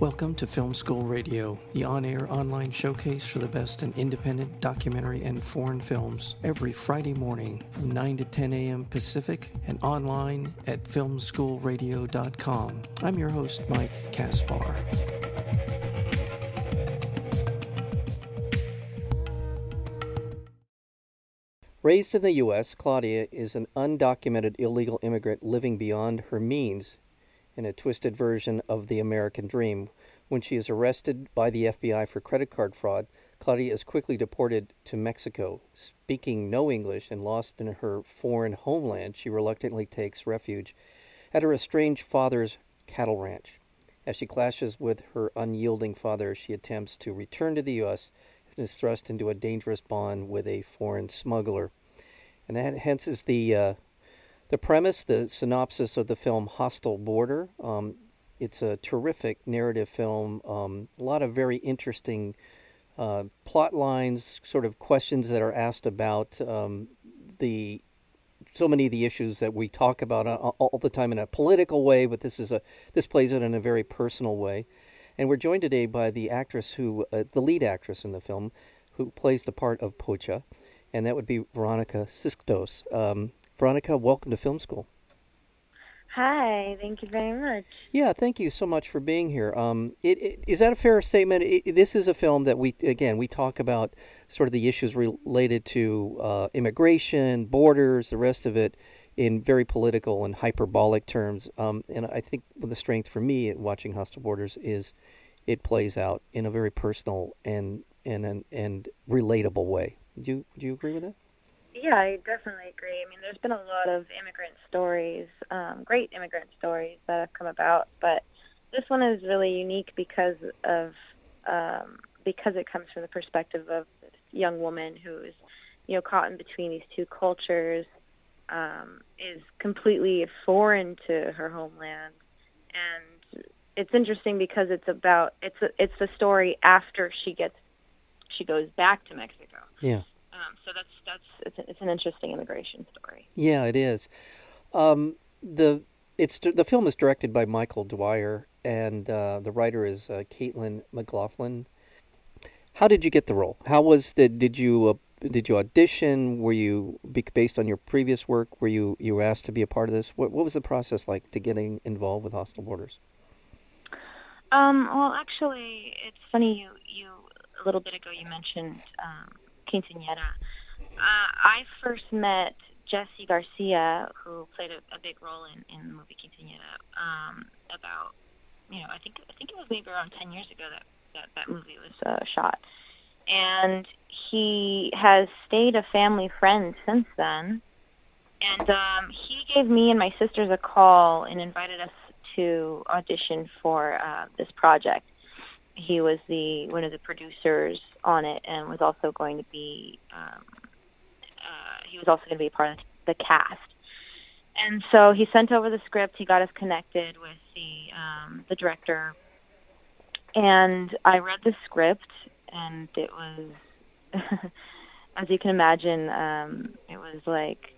Welcome to Film School Radio, the on air online showcase for the best in independent documentary and foreign films, every Friday morning from 9 to 10 a.m. Pacific and online at filmschoolradio.com. I'm your host, Mike Kaspar. Raised in the U.S., Claudia is an undocumented illegal immigrant living beyond her means in a twisted version of the American dream. When she is arrested by the FBI for credit card fraud, Claudia is quickly deported to Mexico. Speaking no English and lost in her foreign homeland, she reluctantly takes refuge at her estranged father's cattle ranch. As she clashes with her unyielding father, she attempts to return to the U.S. and is thrust into a dangerous bond with a foreign smuggler. And that hence is the uh, the premise, the synopsis of the film Hostile Border. Um, it's a terrific narrative film. Um, a lot of very interesting uh, plot lines, sort of questions that are asked about um, the so many of the issues that we talk about uh, all the time in a political way, but this is a this plays it in a very personal way. And we're joined today by the actress who, uh, the lead actress in the film, who plays the part of Pocha, and that would be Veronica Sixtos. Um, Veronica, welcome to Film School. Hi, thank you very much. Yeah, thank you so much for being here. Um, it, it, is that a fair statement? It, this is a film that we, again, we talk about sort of the issues related to uh, immigration, borders, the rest of it in very political and hyperbolic terms. Um, and I think the strength for me at watching Hostile Borders is it plays out in a very personal and and and, and relatable way. Do you do you agree with that? Yeah, I definitely agree. I mean, there's been a lot of immigrant stories, um, great immigrant stories that have come about, but this one is really unique because of um, because it comes from the perspective of this young woman who's you know caught in between these two cultures, um, is completely foreign to her homeland, and it's interesting because it's about it's a, it's the story after she gets she goes back to Mexico. Yeah. Um, so that's that's it's, a, it's an interesting immigration story. Yeah, it is. Um, the it's the film is directed by Michael Dwyer, and uh, the writer is uh, Caitlin McLaughlin. How did you get the role? How was the did you uh, did you audition? Were you based on your previous work? Were you you were asked to be a part of this? What what was the process like to getting involved with Hostile Borders? Um, well, actually, it's funny you you a little bit ago you mentioned um, quinceanera. Uh, I first met Jesse Garcia, who played a, a big role in, in the movie Quinceañera, um, about you know I think I think it was maybe around ten years ago that that, that movie was uh, shot, and he has stayed a family friend since then. And um, he gave me and my sisters a call and invited us to audition for uh, this project he was the one of the producers on it and was also going to be um, uh, he was also going to be part of the cast. And so he sent over the script. He got us connected with the um, the director, and I read the script, and it was, as you can imagine, um, it was like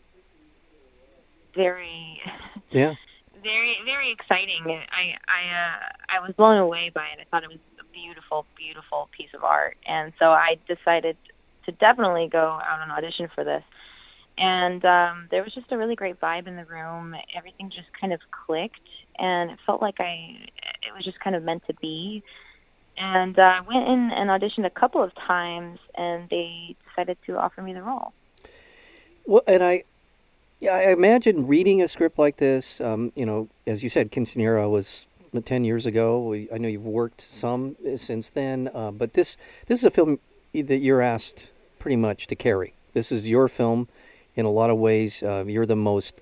very yeah very very exciting. I I uh, I was blown away by it. I thought it was beautiful, beautiful piece of art. And so I decided to definitely go out and audition for this. And um, there was just a really great vibe in the room. Everything just kind of clicked, and it felt like I it was just kind of meant to be. And uh, I went in and auditioned a couple of times, and they decided to offer me the role. Well, and I, yeah, I imagine reading a script like this. Um, you know, as you said, Quinceanera was 10 years ago. I know you've worked some since then, uh, but this this is a film that you're asked pretty much to carry. This is your film in a lot of ways. Uh, you're the most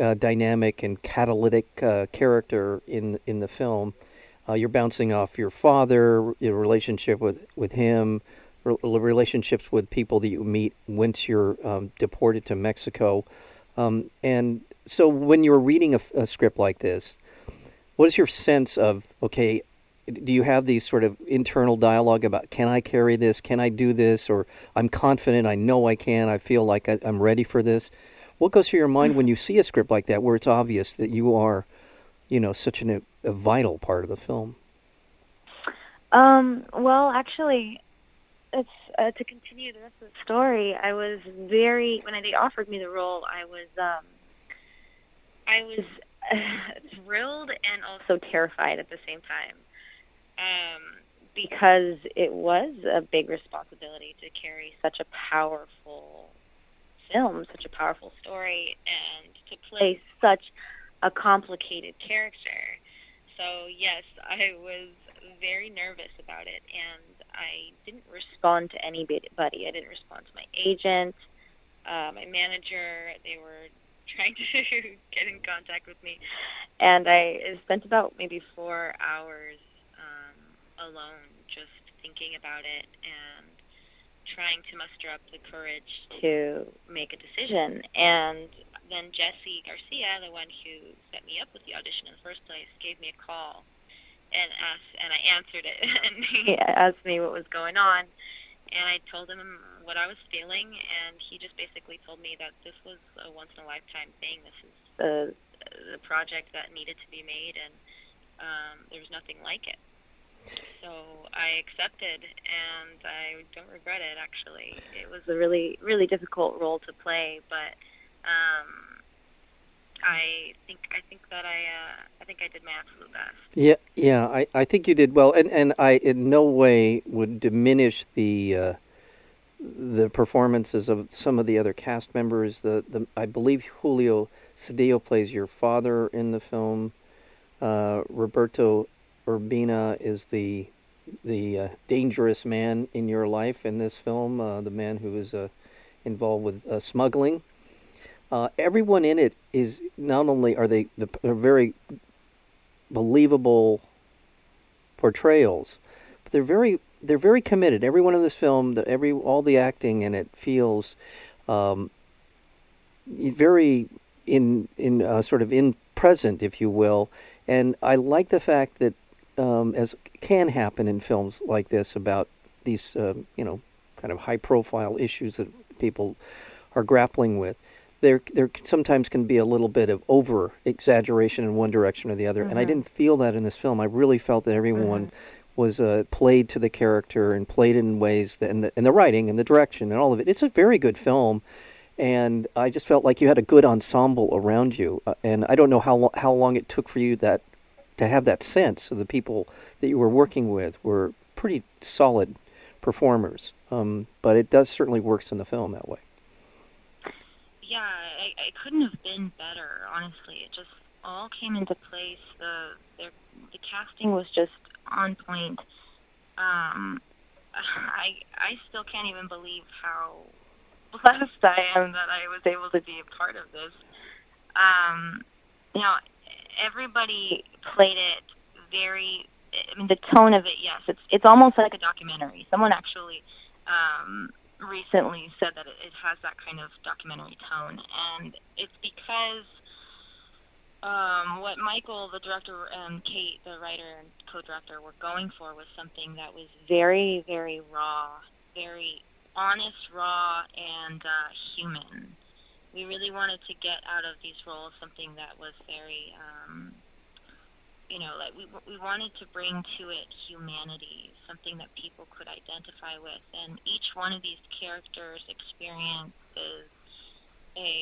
uh, dynamic and catalytic uh, character in in the film. Uh, you're bouncing off your father, your relationship with with him, relationships with people that you meet once you're um, deported to Mexico, um, and so when you're reading a, a script like this, what is your sense of okay? Do you have these sort of internal dialogue about can I carry this? Can I do this? Or I'm confident. I know I can. I feel like I, am ready for this. What goes through your mind when you see a script like that, where it's obvious that you are, you know, such an, a vital part of the film? Um, well, actually, it's uh, to continue the rest of the story. I was very when they offered me the role. I was um, I was thrilled and also terrified at the same time, um, because it was a big responsibility to carry such a powerful film, such a powerful story, and to play such a complicated character. So yes, I was very nervous about it, and I didn't respond to anybody. I didn't respond to my agent, uh, my manager. They were trying to get in contact with me, and I spent about maybe four hours um, alone, just thinking about it and trying to muster up the courage to make a decision. And then Jesse Garcia, the one who set me up with the audition in the first place, gave me a call and asked, and I answered it, and he asked me what was going on, and I told him what I was feeling, and he just basically told me that this was a once in a lifetime thing. This is the the project that needed to be made, and um, there was nothing like it. So I accepted, and I don't regret it. Actually, it was a really, really difficult role to play, but um, I think I think that I uh, I think I did my absolute best. Yeah, yeah, I, I think you did well, and and I in no way would diminish the uh, the performances of some of the other cast members. The the I believe Julio Cedillo plays your father in the film. Uh, Roberto Urbina is the the uh, dangerous man in your life in this film, uh, the man who is uh, involved with uh, smuggling. Uh, everyone in it is not only are they the, they're very believable portrayals, but they're very they're very committed. Everyone in this film, the, every all the acting in it feels um, very in in uh, sort of in present, if you will. And I like the fact that um, as can happen in films like this about these uh, you know kind of high profile issues that people are grappling with there there sometimes can be a little bit of over exaggeration in one direction or the other, mm-hmm. and I mm-hmm. didn't feel that in this film. I really felt that everyone mm-hmm. Was uh, played to the character and played in ways that, and the, the writing and the direction and all of it. It's a very good film, and I just felt like you had a good ensemble around you. Uh, and I don't know how lo- how long it took for you that to have that sense of the people that you were working with were pretty solid performers. Um, but it does certainly works in the film that way yeah, I, I couldn't have been better. Honestly, it just all came into place. The the, the casting was just on point. Um, I I still can't even believe how blessed I am that I was able to be a part of this. Um, you know, everybody played it very. I mean, the tone of it, yes, it's it's almost like a documentary. Someone actually um, recently said that it, it has that kind of documentary tone, and it's because um, what Michael, the director, and Kate, the writer and co-director, were going for was something that was very, very raw, very honest, raw, and uh, human. We really wanted to get out of these roles something that was very um, you know, like we we wanted to bring to it humanity, something that people could identify with, and each one of these characters experiences a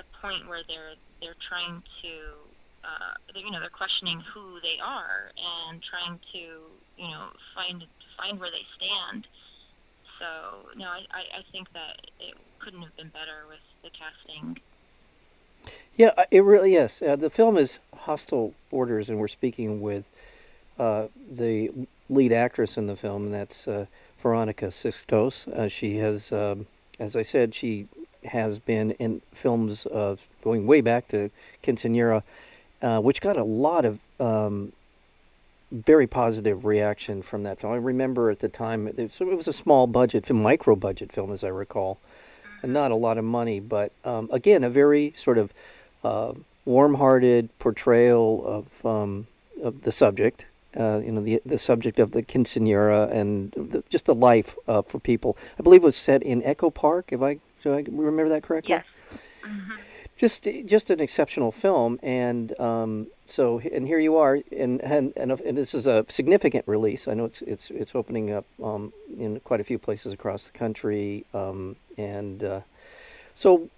a point where they're they're trying to, uh, they're, you know, they're questioning who they are and trying to, you know, find find where they stand. So no, I I, I think that it couldn't have been better with the casting. Yeah, uh, it really is. Uh, the film is Hostile Borders, and we're speaking with uh, the lead actress in the film, and that's uh, Veronica Sixtos. Uh, she has, um, as I said, she has been in films of going way back to Quinceañera, uh, which got a lot of um, very positive reaction from that film. I remember at the time it was, it was a small budget, micro budget film, as I recall, and not a lot of money, but um, again, a very sort of uh, warm-hearted portrayal of um, of the subject. Uh, you know, the the subject of the quinceanera and the, just the life uh, for people. I believe it was set in Echo Park. If I do I remember that correctly? Yes. Mm-hmm. Just just an exceptional film, and um, so and here you are, and and and, and this is a significant release. I know it's it's it's opening up um, in quite a few places across the country, um, and uh, so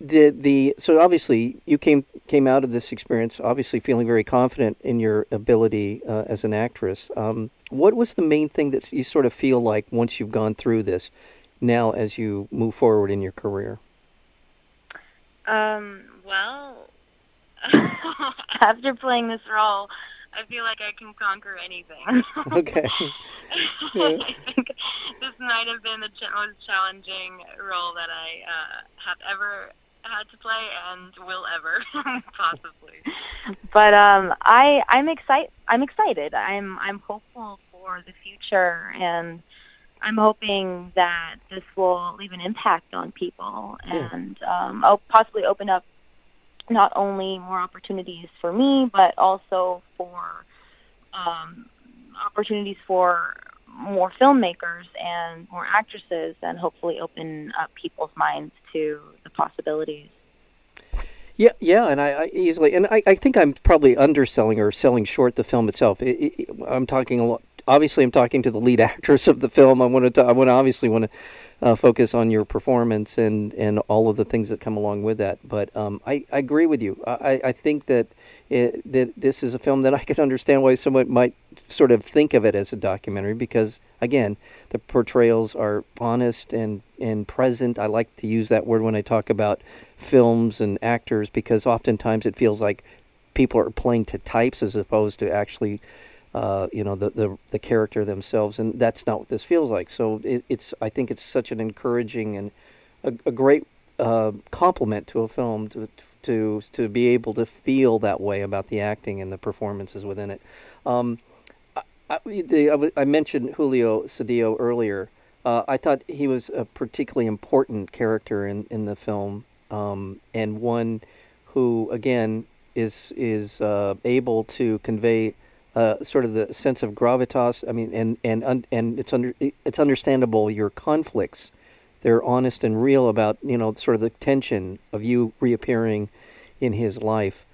the the so obviously you came came out of this experience obviously feeling very confident in your ability uh, as an actress. Um, what was the main thing that you sort of feel like once you've gone through this, now as you move forward in your career? Um, well, after playing this role, I feel like I can conquer anything. okay. Yeah. I think this might have been the ch- most challenging role that I uh, have ever had to play and will ever possibly. But um, I I'm excited. I'm excited. I'm I'm hopeful for the future, and I'm hoping that this will leave an impact on people and um, I'll possibly open up not only more opportunities for me, but also for um, opportunities for more filmmakers and more actresses, and hopefully open up people's minds to the possibilities. Yeah, yeah, and I, I easily, and I, I think I'm probably underselling or selling short the film itself. It, it, I'm talking a lot. Obviously, I'm talking to the lead actress of the film. I want to. I want to obviously want to uh, focus on your performance and and all of the things that come along with that. But um, I, I agree with you. I, I think that it, that this is a film that I can understand why someone might sort of think of it as a documentary because again, the portrayals are honest and and present. I like to use that word when I talk about films and actors because oftentimes it feels like people are playing to types as opposed to actually uh, you know the, the the character themselves, and that's not what this feels like. So it, it's I think it's such an encouraging and a, a great uh, compliment to a film to to to be able to feel that way about the acting and the performances within it. Um, I, I, the, mentioned Julio Cedillo earlier. Uh, I thought he was a particularly important character in, in the film, um, and one who, again, is is uh, able to convey uh, sort of the sense of gravitas. I mean, and and and it's under it's understandable your conflicts. They're honest and real about you know sort of the tension of you reappearing in his life.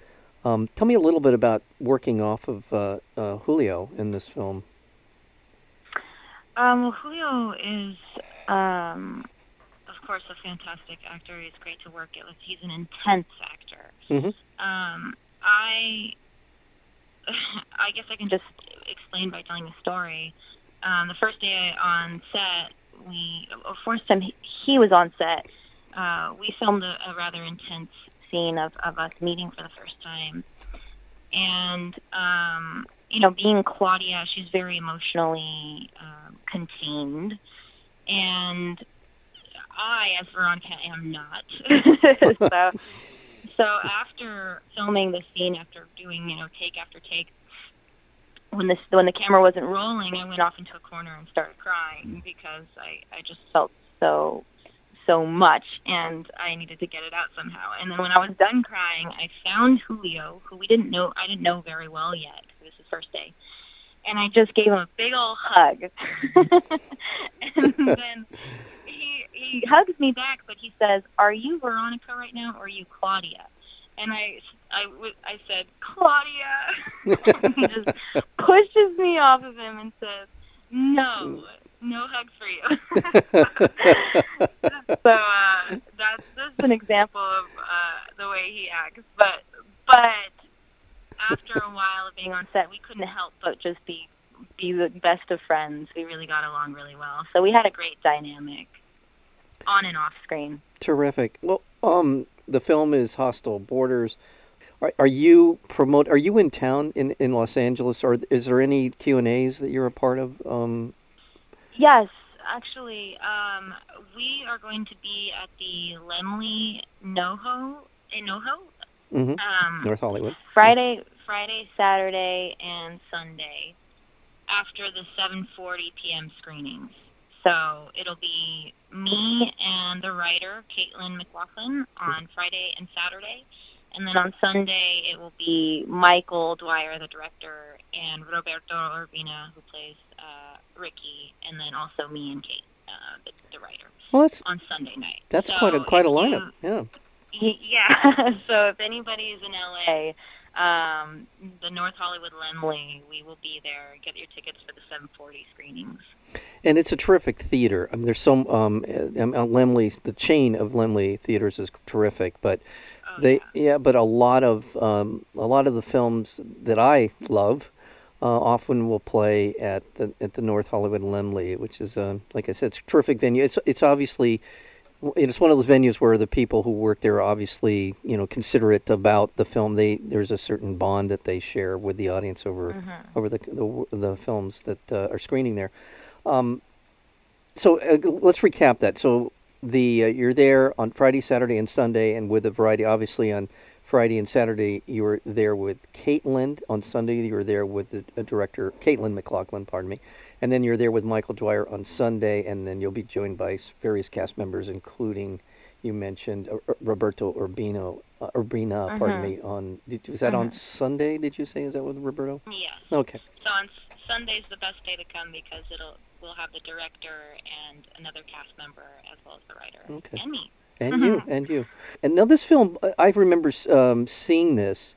Um, tell me a little bit about working off of uh, uh, Julio in this film. Um, Julio is, um, of course, a fantastic actor. He's great to work with. He's an intense actor. Mm-hmm. Um, I I guess I can just explain by telling the story. Um, the first day on set, we, or first time he, he was on set, uh, we filmed a, a rather intense scene of, of us meeting for the first time. And, um, you know, being Claudia, she's very emotionally um, contained. And I, as Veronica, am not. so so after filming the scene, after doing you know take after take, when this when the camera wasn't rolling, I went off into a corner and started crying mm. because I I just felt so so much and I needed to get it out somehow. And then when I was done crying, I found Julio, who we didn't know I didn't know very well yet. This is first day. And I just gave him a big old hug. and then he hugs me back, but he says, "Are you Veronica right now, or are you Claudia?" And I, I, I said, "Claudia." he just pushes me off of him and says, "No, no hugs for you." so uh, that's just an example of uh, the way he acts. But, but after a while of being on set, we couldn't help but just be be the best of friends. We really got along really well. So we had a great dynamic on and off screen. Terrific. Well, um, the film is Hostile Borders. Are, are you promote? Are you in town in, in Los Angeles? Or is there any Q and A's that you're a part of? Um, yes, actually, um, we are going to be at the Laemmle NoHo in NoHo, mm-hmm. um, North Hollywood. Friday, Friday, Saturday, and Sunday after the 7:40 p.m. screenings. So it'll be me and the writer, Caitlin McLaughlin, on Friday and Saturday. And then on Sunday, it will be Michael Dwyer, the director, and Roberto Urbina, who plays uh, Ricky, and then also me and Kate, uh, the, the writer. Well, that's on Sunday night. That's so quite a quite a lineup. You, yeah. Yeah. so if anybody is in LA, um, the North Hollywood Laemmle, we will be there. Get your tickets for the 740 screenings. And it's a terrific theater. I mean, there's some um, um, uh, the chain of Laemmle theaters is terrific, but Oh, they yeah. yeah, but a lot of um, a lot of the films that I love uh, often will play at the at the North Hollywood Laemmle, which is uh, like I said, it's a terrific venue. It's it's obviously it's one of those venues where the people who work there are obviously you know considerate about the film. They there's a certain bond that they share with the audience over Mhm. over the the, the films that uh, are screening there. Um, so uh, let's recap that. So the uh, you're there on Friday, Saturday, and Sunday, and with a variety. Obviously, on Friday and Saturday, you were there with Caitlin. On Sunday, you were there with the uh, director Caitlin McLaughlin. Pardon me. And then you're there with Michael Dwyer on Sunday, and then you'll be joined by various cast members, including you mentioned uh, Roberto Urbino, uh, Urbina. Pardon Mhm. me. On did, was that on Mhm. Sunday? Did you say is that with Roberto? Yes. Okay. So on Sunday's the best day to come because it'll we'll have the director and another cast member as well as the writer. Okay. and me. and you and you. And now this film I- remember um, seeing this.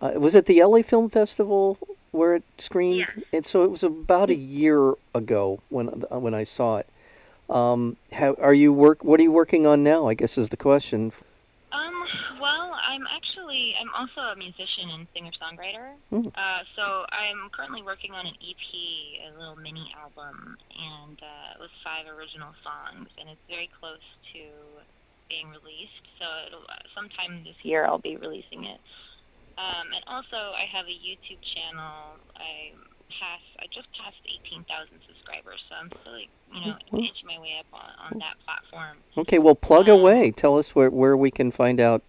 Uh, was it the la film festival where it screened? Yes. and so it was about a year ago when uh, when i saw it. Um, how, are you work what are you working on now i guess is the question I'm actually I'm also a musician and singer songwriter. Hmm. Uh, so I'm currently working on an EP, a little mini album, and uh, with five original songs, and it's very close to being released. So it'll, sometime this year I'll be releasing it. Um, and also I have a YouTube channel. I pass I just passed 18,000 subscribers, so I'm still like, you know Mhm. inching my way up on, on that platform. okay well plug Um, away tell us where, where we can find out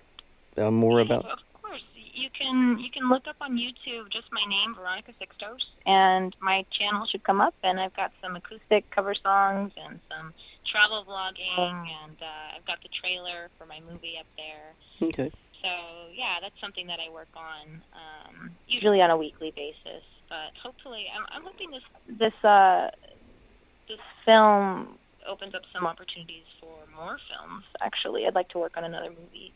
uh, more about Of course, you can you can look up on YouTube just my name, Veronica Sixtos, and my channel should come up. And I've got some acoustic cover songs and some travel vlogging, and uh, I've got the trailer for my movie up there. okay So yeah, that's something that I work on um, usually on a weekly basis. But hopefully, I'm, I'm hoping this this uh, this film opens up some opportunities for more films. Actually, I'd like to work on another movie.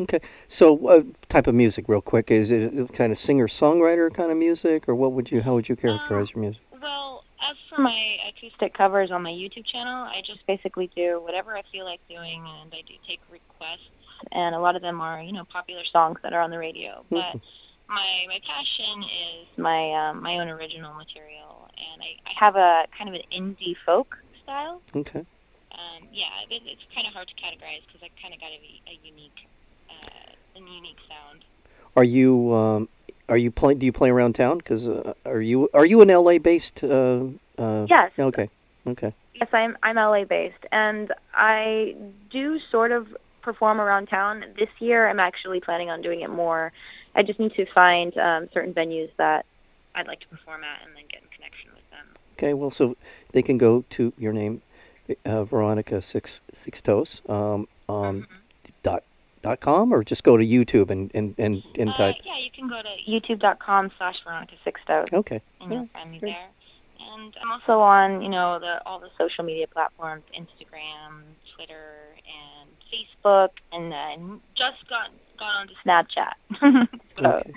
Okay so what type of music real quick is it kind of singer songwriter kind of music or what would you how would you characterize your music Well, as for my acoustic covers on my YouTube channel, I just basically do whatever I feel like doing, and I do take requests, and a lot of them are, you know, popular songs that are on the radio. But Mhm. my my passion is my um, my own original material, and I, I have a kind of an indie folk style. okay Um, yeah, it, it's kind of hard to categorize because I kind of got a, a unique uh, a unique sound. Are you um, are you play? Do you play around town? Because uh, are you are you an LA based? Uh, uh, Yes. Okay. Okay. Yes, I'm I'm LA based, and I do sort of perform around town. This year, I'm actually planning on doing it more. I just need to find um, certain venues that I'd like to perform at, and then get in connection with them. Okay. Well, so they can go to your name, uh, Veronica Six Sixtos, um, um, dot dot com, or just go to YouTube and and and, and Uh, type. yeah, you can go to youtube.com slash Veronica Sixtos, Okay. and you'll Yeah, find me great. there. And I'm also on, you know, the all the social media platforms: Instagram, Twitter, and Facebook, and then just got got onto Snapchat. so, Okay.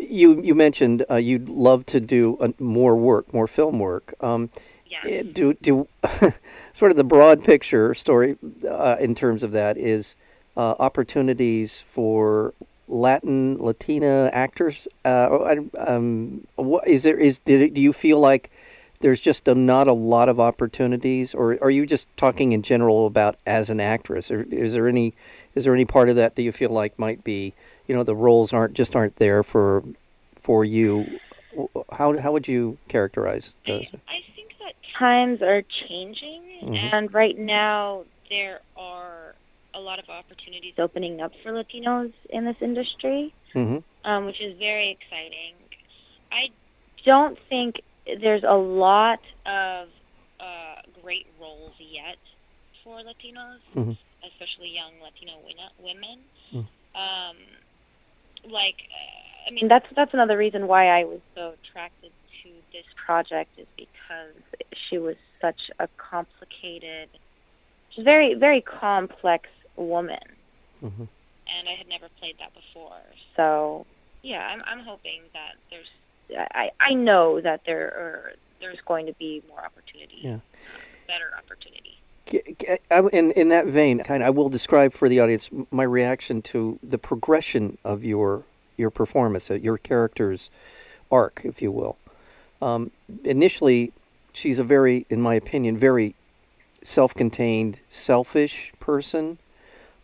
You you mentioned uh, you'd love to do uh, more work, more film work. Um, yeah. Eh, do do sort of the broad picture story uh, in terms of that is uh, opportunities for Latin Latina actors. Uh, um, what is there? Is did, do you feel like there's just a, not a lot of opportunities, or are you just talking in general about as an actress? Or is there any is there any part of that do you feel like might be you know the roles aren't just aren't there for for you? How how would you characterize those? I, I think that times are changing, Mhm. and right now there are a lot of opportunities opening up for Latinos in this industry, hmm um, which is very exciting. I don't think there's a lot of uh, great roles yet for Latinos, Mhm. especially young Latino win- women. Mm. Um, like, uh, I mean, that's that's another reason why I was so attracted to this project is because she was such a complicated, she's very very complex woman, Mm-hmm. and I had never played that before. So yeah, I'm I'm hoping that there's I I know that there are there's going to be more opportunity, Yeah. better opportunity. G- g- I- In in that vein, kind of, I will describe for the audience my reaction to the progression of your your performance, uh, your character's arc, if you will. Um, initially, she's a very, in my opinion, very self-contained, selfish person,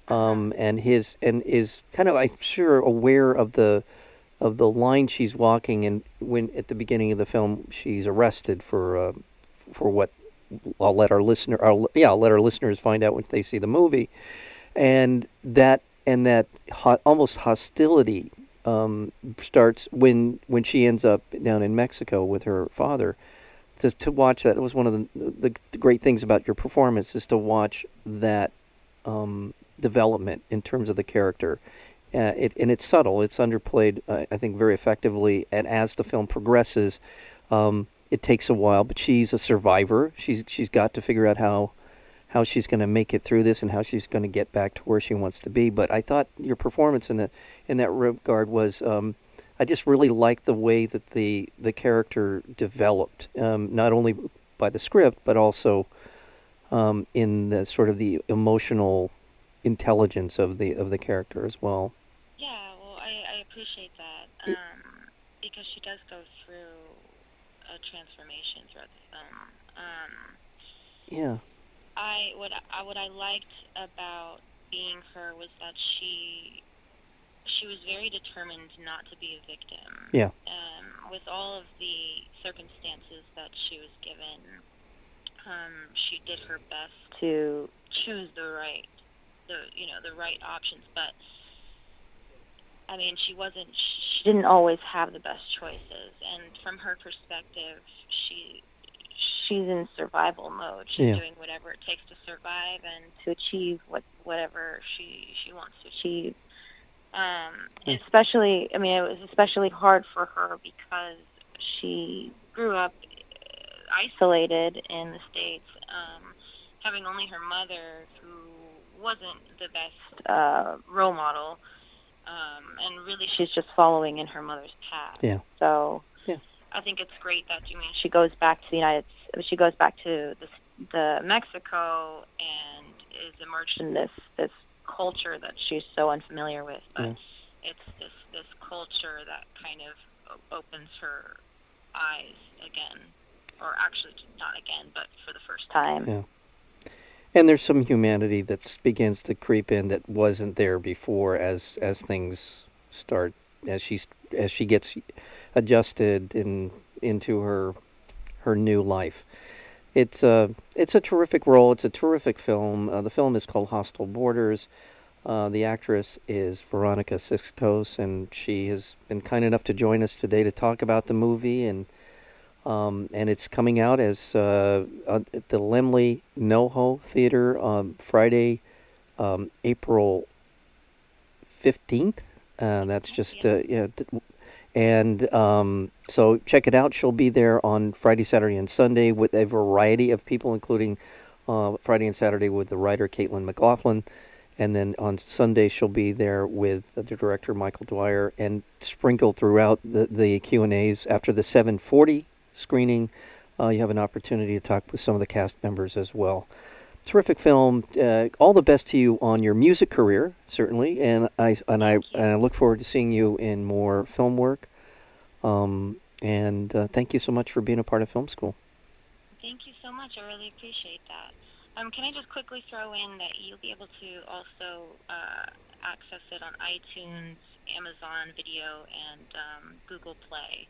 um, and his and is kind of, I'm sure, aware of the of the line she's walking. And when at the beginning of the film, she's arrested for uh, for what I'll let our listener, our, yeah, I'll let our listeners find out when they see the movie, and that and that almost hostility um, starts when when she ends up down in Mexico with her father. To to watch that it was one of the, the the great things about your performance is to watch that um, development in terms of the character. Uh, it, and it's subtle. It's underplayed, uh, I think, very effectively. And as the film progresses, um, it takes a while. But she's a survivor. She's she's got to figure out how how she's going to make it through this and how she's going to get back to where she wants to be. But I thought your performance in the in that regard was. Um, I just really liked the way that the the character developed, um, not only by the script but also um, in the sort of the emotional intelligence of the of the character as well. Yeah, well, I, I appreciate that um, because she does go through a transformation throughout the film. Um, Yeah. I what I what I liked about being her was that she she was very determined not to be a victim. Yeah. Um, with all of the circumstances that she was given, um, she did her best to choose the right the you know the right options, but I mean she wasn't she didn't always have the best choices, and from her perspective, she she's in survival mode. She's Yeah. doing whatever it takes to survive and to achieve what whatever she she wants to achieve. Um, Yeah. especially, I mean, it was especially hard for her because she grew up isolated in the states, um, having only her mother, who wasn't the best uh, role model, um, and really she's just following in her mother's path. Yeah. So Yeah. I think it's great that you mean she goes back to the United she goes back to the, the Mexico and is immersed in this this culture that she's so unfamiliar with. But Yeah. it's this this culture that kind of opens her eyes again, or actually not again, but for the first time. Yeah. And there's some humanity that begins to creep in that wasn't there before as as things start as she as she gets adjusted in into her her new life. It's a it's a terrific role. It's a terrific film. Uh, the film is called Hostile Borders. Uh, the actress is Veronica Sixtos, and she has been kind enough to join us today to talk about the movie and um, and it's coming out as uh, uh, at the Laemmle NoHo Theater on Friday, um, April fifteenth. Uh, that's just uh, yeah, and um, so check it out. She'll be there on Friday, Saturday, and Sunday with a variety of people, including uh, Friday and Saturday with the writer Caitlin McLaughlin. And then on Sunday she'll be there with the director Michael Dwyer, and sprinkled throughout the the Q and A's after the 7:40 screening, uh, you have an opportunity to talk with some of the cast members as well. Terrific film. Uh, all the best to you on your music career, certainly, and I and I and I look forward to seeing you in more film work. Um, and uh, thank you so much for being a part of film school. Thank you so much. I really appreciate that. Um, can I just quickly throw in that you'll be able to also uh, access it on iTunes, Amazon Video, and um, Google Play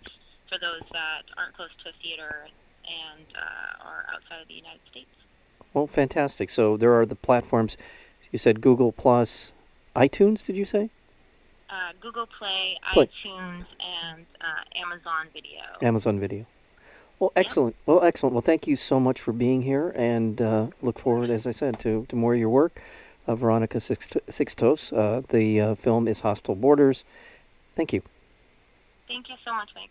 for those that aren't close to a theater and uh, are outside of the United States. Well, fantastic. So there are the platforms. You said Google Plus, iTunes. Did you say Uh, Google Play, Play. iTunes, and uh, Amazon Video. Amazon Video? Well, excellent. Well, excellent. Well, thank you so much for being here, and uh, look forward, as I said, to, to more of your work. Uh, Veronica Sixt- Sixtos. Uh, the uh, film is Hostile Borders. Thank you. Thank you so much, Mike.